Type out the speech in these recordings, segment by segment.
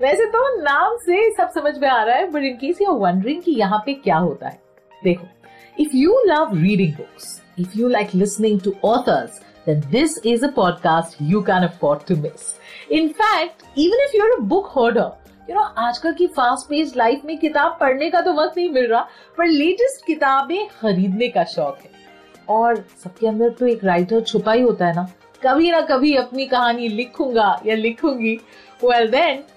वैसे तो नाम से सब समझ में आ रहा है but in case you wondering कि यहाँ पे क्या होता है देखो if you love reading books if you like listening to authors then this is a podcast you can afford to miss. In fact, even if you're a book hoarder, you know, आजकल की fast page life में किताब पढ़ने का तो वक्त नहीं मिल रहा पर लेटेस्ट किताबें खरीदने का शौक है और सबके अंदर तो एक राइटर छुपा ही होता है ना कभी ना कभी अपनी कहानी लिखूँगा या लिखूँगी well then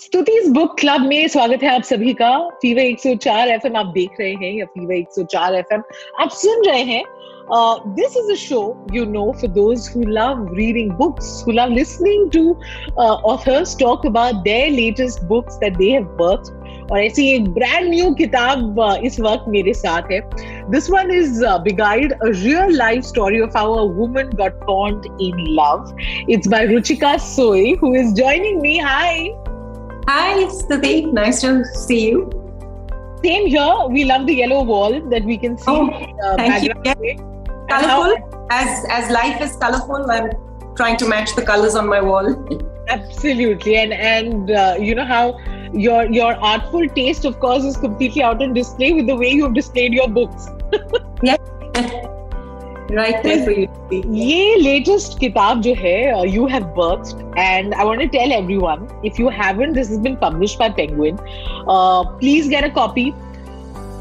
Stuti's book club में स्वागत है आप सभी का। फीवर 104 एफएम आप देख रहे हैं या फीवर 104 एफएम आप सुन रहे हैं। This is a show you know for those who love reading books who love listening to authors talk about their latest books that they have worked और ऐसी एक ब्रांड न्यू किताब इस वक्त मेरे साथ है। This one is beguiled a real life story of a woman got fond in love it's by Ruchika Soi who is joining me hi Hi, it's Stuti. Nice to see you. Same here. We love the yellow wall that we can see. Oh, uh, thank you. Yeah. Colorful. As as life is colorful, I'm trying to match the colors on my wall. Absolutely, and and uh, you know how your your artful taste, of course, is completely out on display with the way you've displayed your books. yeah. Right there for you ये latest किताब जो है you have birthed and I want to tell everyone if you haven't this has been published by Penguin uh, please get a copy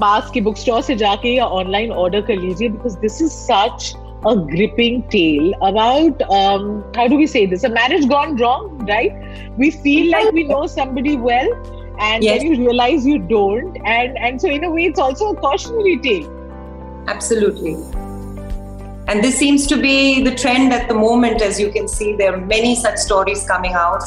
पास के book store से जाके या online order कर लीजिए because this is such a gripping tale about um, how do we say this a marriage gone wrong right we feel like we know somebody well and yes. then you realize you don't and and so in a way it's also a cautionary tale absolutely and this seems to be the trend at the moment, as you can see. There are many such stories coming out.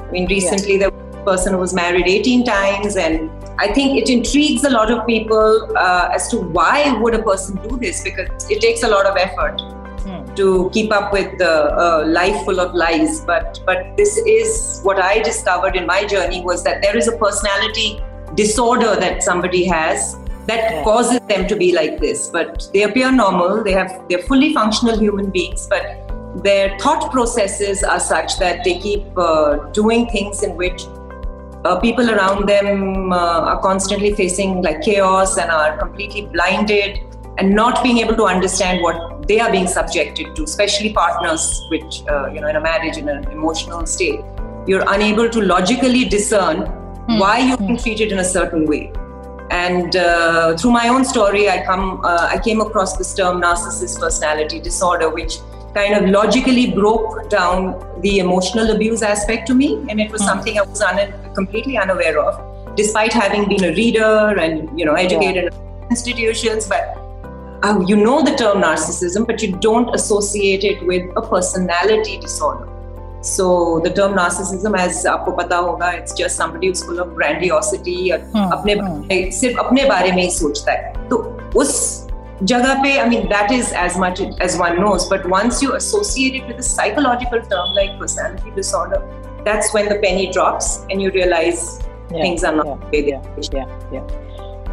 I mean, recently yeah. there was a person who was married 18 times, and I think it intrigues a lot of people uh, as to why would a person do this because it takes a lot of effort hmm. to keep up with the uh, life full of lies. But but this is what I discovered in my journey was that there is a personality disorder that somebody has that causes them to be like this. But they appear normal. They have they're fully functional human beings but their thought processes are such that they keep uh, doing things in which uh, people around them uh, are constantly facing like chaos and are completely blinded and not being able to understand what they are being subjected to especially partners which uh, you know in a marriage in an emotional state you're unable to logically discern mm. why you're being treated in a certain way and uh, through my own story, I come, uh, I came across this term narcissist personality disorder, which kind of logically broke down the emotional abuse aspect to me, and it was mm. something I was un- completely unaware of, despite having been a reader and you know educated yeah. in institutions. But uh, you know the term narcissism, but you don't associate it with a personality disorder. So the term narcissism as आपको पता होगा it's just somebody whose full of grandiosity और hmm, अपने hmm. सिर्फ़ अपने बारे में ही सोचता है। तो उस जगह पे I mean that is as much as one knows but once you associate it with psychological term like personality disorder that's when the penny drops and you realize yeah, things are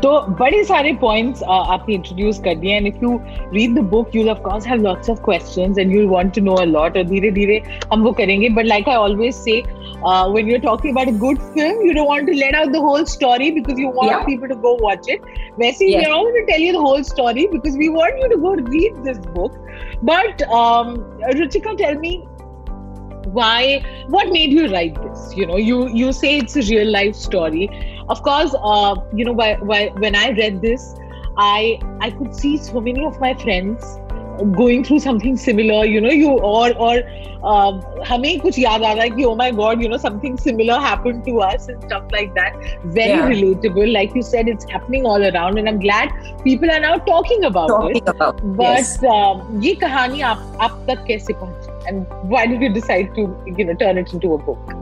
तो बड़े सारे points uh, आपने introduce कर दिए and if you read the book you of course have lots of questions and you want to know a lot और धीरे धीरे हम वो करेंगे but like I always say when you're talking about a good film, you don't want to let out the whole story because you want yeah. people to go watch it. Messi, yeah. we're not going to tell you the whole story because we want you to go read this book. But um, Ruchika, tell me, why what made you write this you know you you say it's a real life story of course uh, you know why, why, when i read this i i could see so many of my friends going through something similar you know you or or um, हमें कुछ याद आ रहा है कि oh my god you know something similar happened to us and stuff like that very Yeah. relatable like you said it's happening all around and I'm glad people are now talking about it talking about. but yes. um, ये कहानी आप आप तक कैसे पहुंची and why did you decide to you know turn it into a book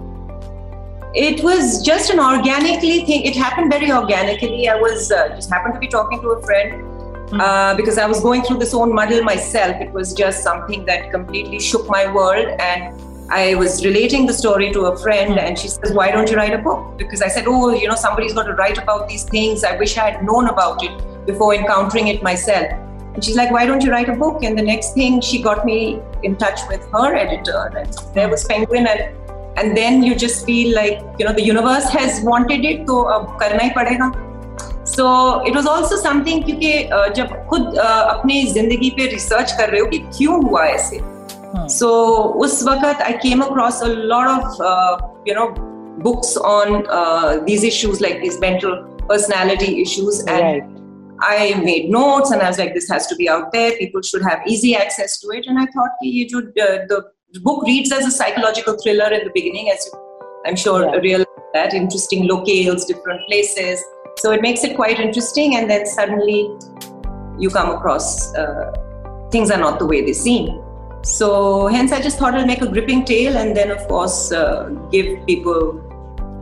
It was just an organically thing. It happened very organically. I was uh, just happened to be talking to a friend uh, because I was going through this own muddle myself. It was just something that completely shook my world, and I was relating the story to a friend, and she says, "Why don't you write a book?" Because I said, "Oh, you know, somebody's got to write about these things. I wish I had known about it before encountering it myself." And she's like, "Why don't you write a book?" And the next thing, she got me in touch with her editor, and there was Penguin, and and then you just feel like you know the universe has wanted it, तो अब करना ही पड़ेगा. So it was also something क्योंकि uh, जब खुद uh, अपनी जिंदगी पे रिसर्च कर रहे हो कि क्यों हुआ ऐसे So उस वक्त I came across a lot of uh, you know books on uh, these issues like these mental personality issues and right I made notes and I was like, this has to be out there. People should have easy access to it. And I thought, कि ये जो uh, the book reads as a psychological thriller in the beginning, as you, I'm sure Yeah. realize that interesting locales, different places. So it makes it quite interesting. And then suddenly you come across uh, things are not the way they seem. So hence, I just thought I'll make a gripping tale and then, of course, uh, give people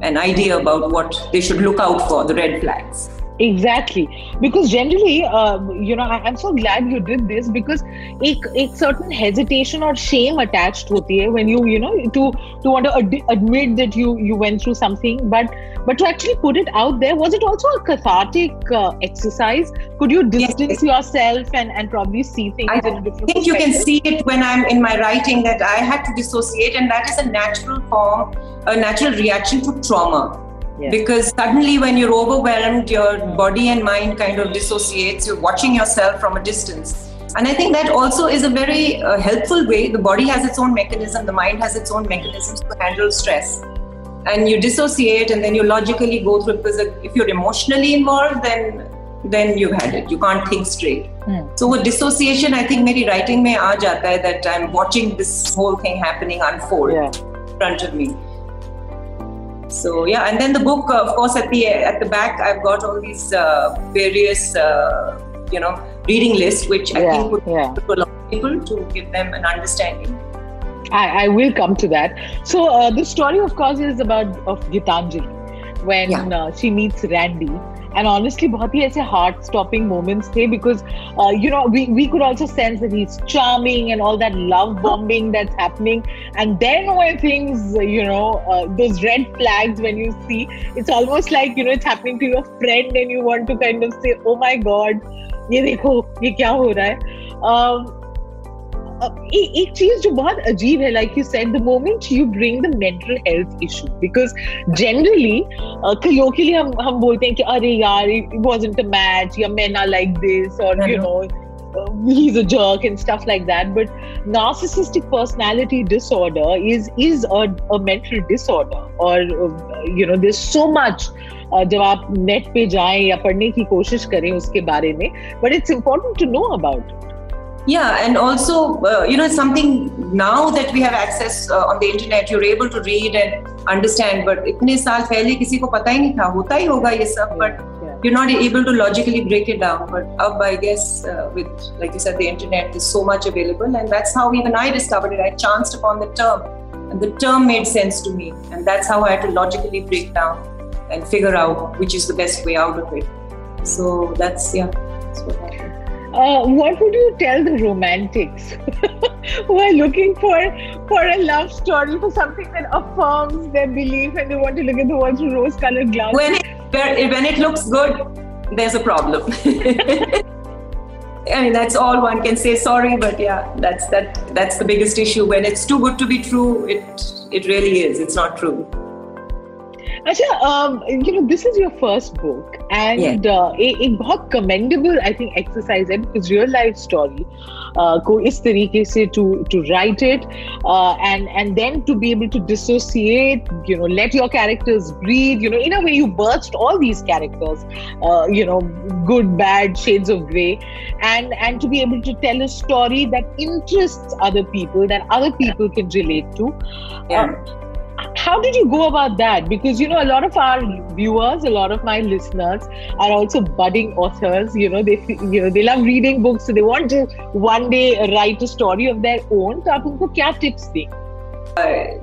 an idea about what they should look out for, the red flags exactly. Because generally um, you know I, am so glad you did this because a, a certain hesitation or shame attached to hai when you you know to to want to ad- admit that you you went through something. But but to actually put it out there was it also a cathartic uh, exercise? Could you distance yes. yourself and and probably see things I, in a different I think you can see it when i'm in my writing that i had to dissociate and that is a natural form a natural reaction to trauma. Yeah. Because suddenly, when you're overwhelmed, your body and mind kind of dissociates. You're watching yourself from a distance. And I think that also is a very uh, helpful way. The body has its own mechanism, the mind has its own mechanisms to handle stress. And you dissociate, and then you logically go through. Because if you're emotionally involved, then then you've had it. You can't think straight. Hmm. So with dissociation, I think मेरी writing में आ जाता है that I'm watching this whole thing happening unfold Yeah. in front of me. So yeah, and then the book, uh, of course, at the at the back, I've got all these uh, various, uh, you know, reading list, which I Yeah, think would yeah. help a lot of people to give them an understanding. I, I will come to that. So uh, the story, of course, is about of Gitanjali when Yeah. uh, she meets Randy And honestly, बहुत ही ऐसे heart-stopping moments थे because uh, you know we we could also sense that he's charming and all that love bombing that's happening. And then when things, uh, you know, uh, those red flags when you see, it's almost like you know it's happening to your friend and you want to kind of say, oh my god, ये देखो ये क्या हो रहा है. Um, uh, ए- एक चीज़ जो बहुत अजीब है like you said the moment you bring the mental health issue because generally colloquially हम हम बोलते हैं कि अरे यार it wasn't a match या मैं ना like this or you Mhm. know uh, he's a jerk and stuff like that but narcissistic personality disorder is is a, a mental disorder or uh, you know there's so much uh, जब आप net पे जाएँ या पढ़ने की कोशिश करें उसके बारे में but it's important to know about it Yeah, and also, uh, you know, it's something now that we have access uh, on the internet, you're able to read and understand. But इतने साल पहले किसी को पता ही नहीं था होता ही होगा ये सब, but Yeah. you're not able to logically break it down. But up, I guess, uh, with like you said, the internet, there's so much available, and that's how even I discovered it. I chanced upon the term, and the term made sense to me, and that's how I had to logically break down and figure out which is the best way out of it. So that's yeah, that's what happened. uh, what would you tell the romantics who are looking for for a love story for something that affirms their belief and they want to look at the world through rose-colored glasses? when it when it looks good, there's a problem. I mean, that's all one can say. Sorry, but yeah, that's that. That's the biggest issue. When it's too good to be true, it it really is. It's not true. अच्छा you know this is your first book and एक बहुत commendable I think exercise है because real life story को इस तरीके से to to write it and and then to be able to dissociate you know let your characters breathe you know in a way you burst all these characters you know good bad shades of gray and and to be able to tell a story that interests other people that other people can relate to Yeah. Um, how did you go about that because you know a lot of our viewers a lot of my listeners are also budding authors you know they fe- you know they love reading books so they want to one day write a story of their own तो आप उनको क्या tips दें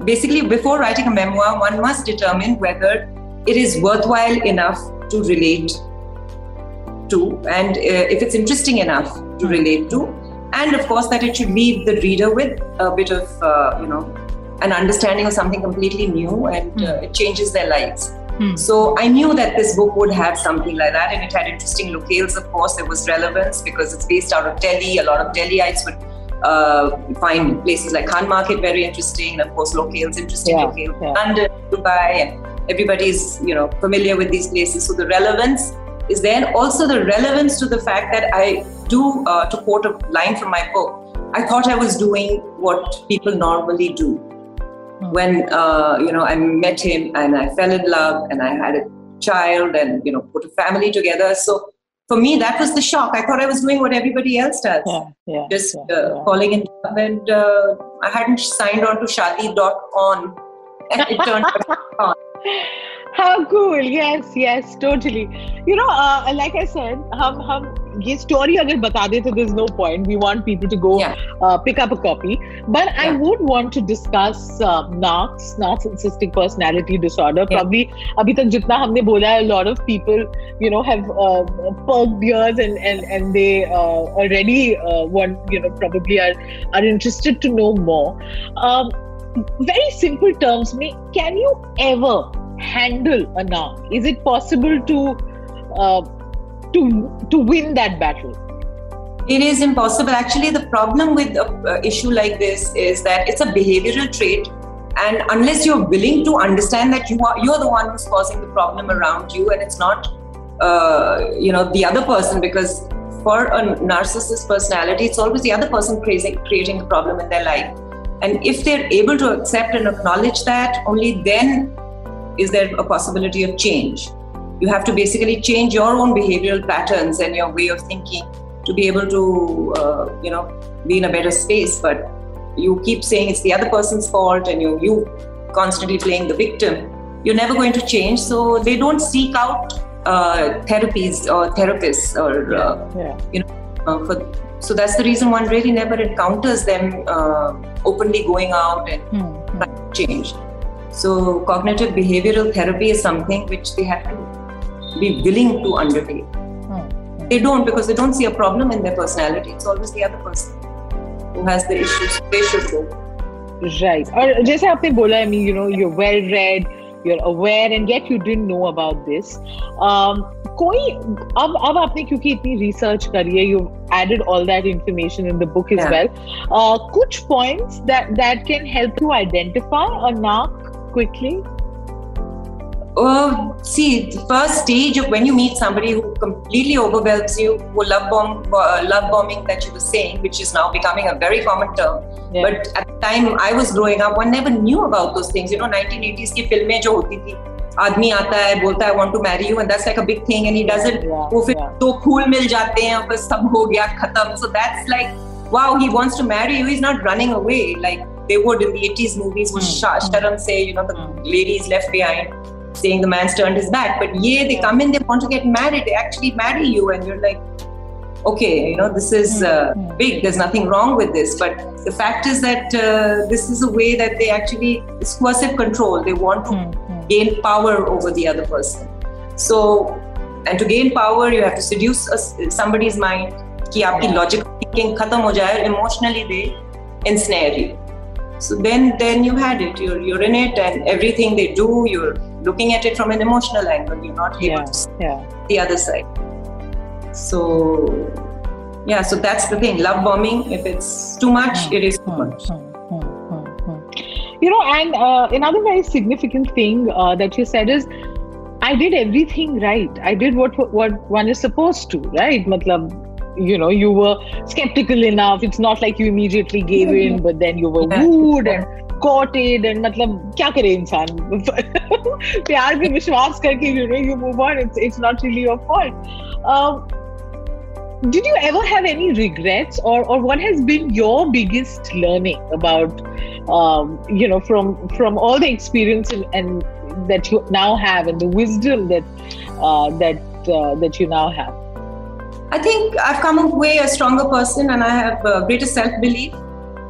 basically before writing a memoir one must determine whether it is worthwhile enough to relate to and uh, if it's interesting enough to relate to and of course that it should leave the reader with a bit of uh, you know an understanding of something completely new and uh, it changes their lives Hmm. so i knew that this book would have something like that and it had interesting locales of course there was relevance because it's based out of delhi a lot of delhiites would uh, find places like Khan Market very interesting, and of course locales interesting, Yeah, locales yeah. London, Dubai, and everybody's you know familiar with these places. So the relevance is there, and also the relevance to the fact that I do uh, to quote a line from my book. I thought I was doing what people normally do when uh, you know I met him and I fell in love and I had a child and you know put a family together. So for me, that was the shock. I thought I was doing what everybody else does, yeah, yeah, just yeah, uh, yeah. falling in love. And uh, I hadn't signed on to shadi and it turned out. How cool! Yes, yes, totally. You know, uh, like I said, hum, hum, ये story अगर बता दे तो this no point we want people to go pick up a copy but I would want to discuss narcs narcissistic personality disorder probably अभी तक जितना हमने बोला है lot of people you know have perk beers and and and they already want you know probably are are interested to know more very simple terms में can you ever handle a narc is it possible to to to win that battle? It is impossible. Actually, the problem with an issue like this is that it's a behavioral trait, and unless you're willing to understand that you are you're the one who's causing the problem around you, and it's not uh, you know the other person, because for a narcissist personality, it's always the other person creating creating the problem in their life. And if they're able to accept and acknowledge that, only then is there a possibility of change. You have to basically change your own behavioral patterns and your way of thinking to be able to, uh, you know, be in a better space. But you keep saying it's the other person's fault, and you you constantly playing the victim. You're never going to change. So they don't seek out uh, therapies or therapists or uh, Yeah. uh, for, so that's the reason one really never encounters them uh, openly going out and Hmm. change. So cognitive behavioral therapy is something which they have to be willing to undertake. Hmm. They don't because they don't see a problem in their personality. It's always the other person who has the issues. They should go. Right. और जैसे आपने बोला I mean, you know, you're well read, you're aware, and yet you didn't know about this. Um, कोई अब अब आपने क्योंकि इतनी रिसर्च करी है, you added all that information in the book as Yeah. well. Uh, कुछ points that that can help you identify a narc quickly. Oh, see, the first stage of when you meet somebody who completely overwhelms you, who love bomb, uh, love bombing that you were saying, which is now becoming a very common term. Yeah. But at the time I was growing up, one never knew about those things. You know, 1980s की फिल्में जो होती थी, आदमी आता है बोलता है I want to marry you, and that's like a big thing, and he does it. Yeah, वो फिर yeah. दो फूल मिल जाते हैं और फिर सब हो गया खत्म. So that's like, wow, he wants to marry you. He's not running away like they would in the 80s movies. Would Hmm, Sha- hmm. Sharam say, you know, the Hmm. ladies left behind, saying the man's turned his back. But yeah, they come in, they want to get married. They actually marry you, and you're like, okay, you know, this is Hmm, uh, hmm. big. There's nothing wrong with this. But the fact is that uh, this is a way that they actually it's coercive control. They want to Hmm, hmm. gain power over the other person. So, and to gain power, you have to seduce a, somebody's mind. कि आपकी Yeah. logical thinking खत्म हो जाए emotionally they ensnare you. So then, then you had it. You're you're in it, and everything they do, you're looking at it from an emotional angle. You're not able Yeah, to see yeah. the other side. So, yeah. So that's the thing. Love bombing. If it's too much, Hmm, it is too Hmm, much. hmm, you know, and uh, another very significant thing uh, that you said is, I did everything right. I did what what one is supposed to, right? Matlab, you know, you were skeptical enough. It's not like you immediately gave in, but then you were wooed and courted and मतलब क्या करे इंसान प्यार पे विश्वास करके you know you move on. It's it's not really your fault. Um, did you ever have any regrets or, or what has been your biggest learning about um, you know from from all the experience and, and, that you now have and the wisdom that uh, that uh, that you now have i think i've come away a stronger person and i have uh, greater self-belief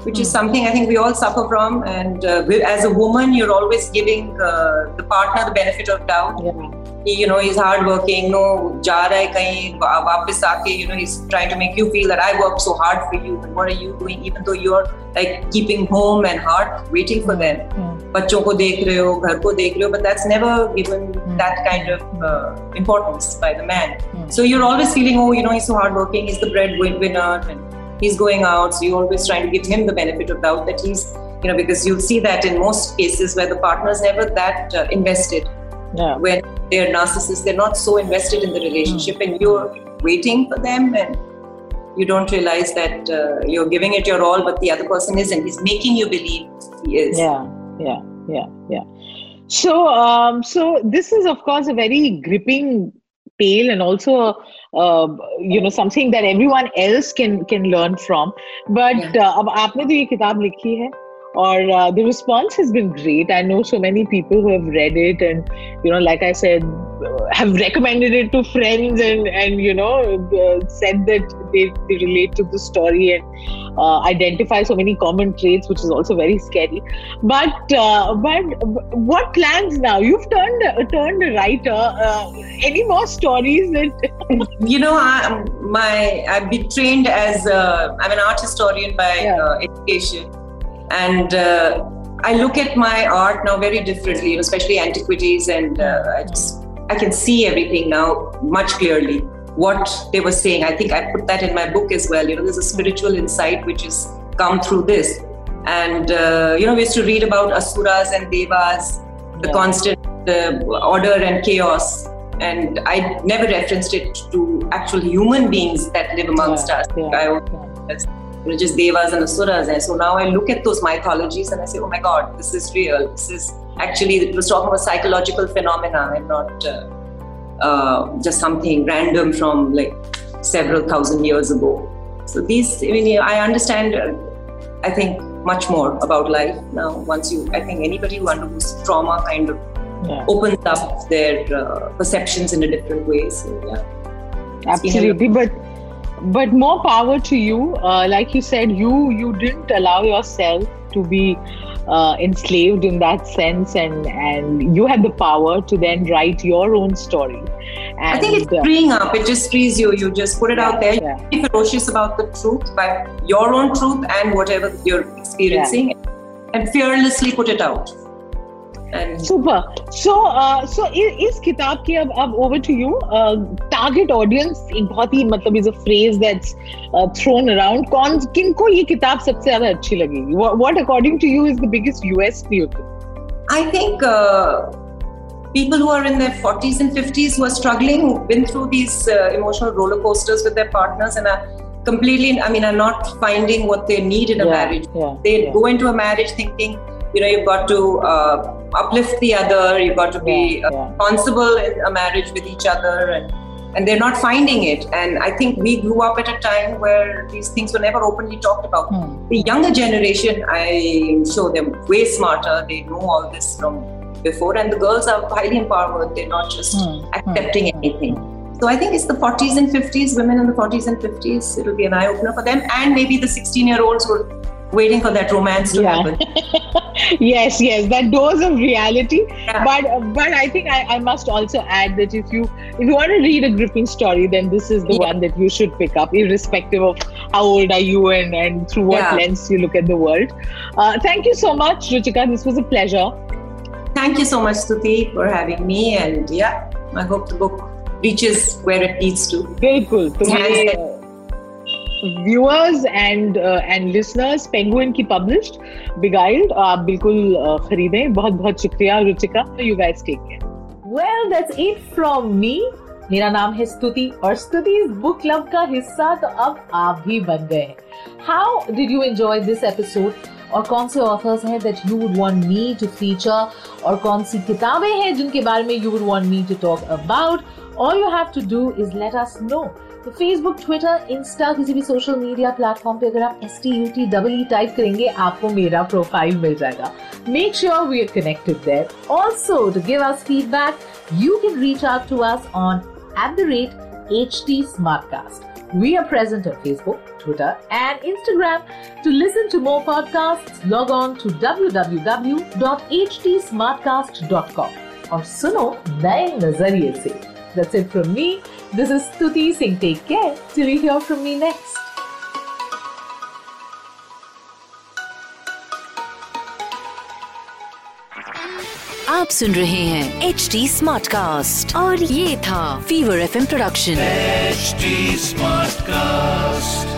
which mm. is hmm. something i think we all suffer from and uh, as a woman you're always giving uh, the partner the benefit of doubt yeah you know he's hardworking no जा रहा है कहीं वापस आके you know he's trying to make you feel that I worked so hard for you and what are you doing even though you're like keeping home and heart waiting for them बच्चों को देख रहे हो घर को देख रहे हो but that's never given that kind of uh, importance by the man so you're always feeling oh you know he's so hardworking he's the breadwinner and he's going out so you're always trying to give him the benefit of doubt that he's you know because you'll see that in most cases where the partner's never that uh, invested yeah. when they're narcissists they're not so invested in the relationship mm. and you're waiting for them and you don't realize that uh, you're giving it your all but the other person isn't he's making you believe he is yeah yeah yeah yeah so um so this is of course a very gripping pale and also uh, you know something that everyone else can can learn from. But uh, or uh, the response has been great. I know so many people who have read it and you know like i said have recommended it to friends and and you know uh, said that they, they relate to the story and uh, identify so many common traits which is also very scary. But uh, but what plans now? You've turned turned a writer uh, any more stories that you know I, my i've been trained as uh, i'm an art historian by yeah. education. And uh, I look at my art now very differently, especially antiquities, and uh, I just I can see everything now much clearly. What they were saying, I think I put that in my book as well. You know, there's a spiritual insight which has come through this, and uh, you know, we used to read about asuras and devas, the yeah. constant order and chaos, and I never referenced it to actual human beings that live amongst yeah. us. Yeah. I, you know, just devas and asuras. And so now I look at those mythologies and I say, oh my God, this is real. This is actually, it was talking about psychological phenomena and not uh, uh, just something random from like several thousand years ago. So these, I mean, I understand, uh, I think, much more about life now. Once you, I think anybody who undergoes trauma kind of yeah. opens up their uh, perceptions in a different way. So, yeah. Absolutely. But but more power to you uh, like you said you you didn't allow yourself to be uh, enslaved in that sense and and you had the power to then write your own story. And, i think it's uh, freeing up. It just frees you. You just put it yeah, out there. Yeah. be ferocious about the truth by your own truth and whatever you're experiencing yeah. and fearlessly put it out super so so इस किताब की अब अब over to you target audience एक बहुत ही मतलब is a phrase that's thrown around कौन किनको ये किताब सबसे ज्यादा अच्छी लगेगी what according to you is the biggest USP of it I think people who are in their 40s and 50s who are struggling, who've been through these uh, emotional roller coasters with their partners and are completely, I mean, are not finding what they need in a yeah, marriage. Yeah, they yeah. go into a marriage thinking, you know, you've got to uh, uplift the other you've got to be yeah, yeah. responsible in a marriage with each other and and they're not finding it and i think we grew up at a time where these things were never openly talked about hmm. the younger generation i sure they're way smarter they know all this from before and the girls are highly empowered they're not just hmm. hmm. accepting hmm. anything so I think it's the 40s and 50s, women in the 40s and 50s. It'll be an eye opener for them, and maybe the 16 year olds who waiting for that romance to yeah. happen. yes, yes, that dose of reality. Yeah. But but I think I, I must also add that if you if you want to read a gripping story, then this is the yeah. one that you should pick up, irrespective of how old are you and, and through what lens you look at the world. Uh, thank you so much, Ruchika. This was a pleasure. Thank you so much, Stuti, for having me. And yeah, I hope the book reaches where it needs to. Very cool. Viewers and and listeners Penguin की published beguiled आप बिल्कुल uh, खरीदें। बहुत बहुत शुक्रिया Ruchika you guys take care well that's it from me मेरा नाम है स्तुति और स्तुति बुक क्लब का हिस्सा तो अब आप भी बन गए हैं। How did you enjoy this episode और कौन से ऑथर्स हैं that you would want me to feature और कौन सी किताबें हैं जिनके बारे में you would want me to talk about all you have to do is let us know तो फेसबुक ट्विटर इंस्टा किसी भी सोशल मीडिया प्लेटफॉर्म पे अगर आप S T U T double E type करेंगे आपको मेरा प्रोफाइल मिल जाएगा make sure we are connected there also to give us feedback you can reach out to us on at the rate HT Smartcast. We are present on Facebook, Twitter, and Instagram. To listen to more podcasts, log on to www.htsmartcast.com और सुनो नए नजरिए से. That's it from me. This is Stuti Singh. Take care till you hear from me next. आप सुन रहे हैं H D smart cast और ये था fever FM production HD smart Smartcast.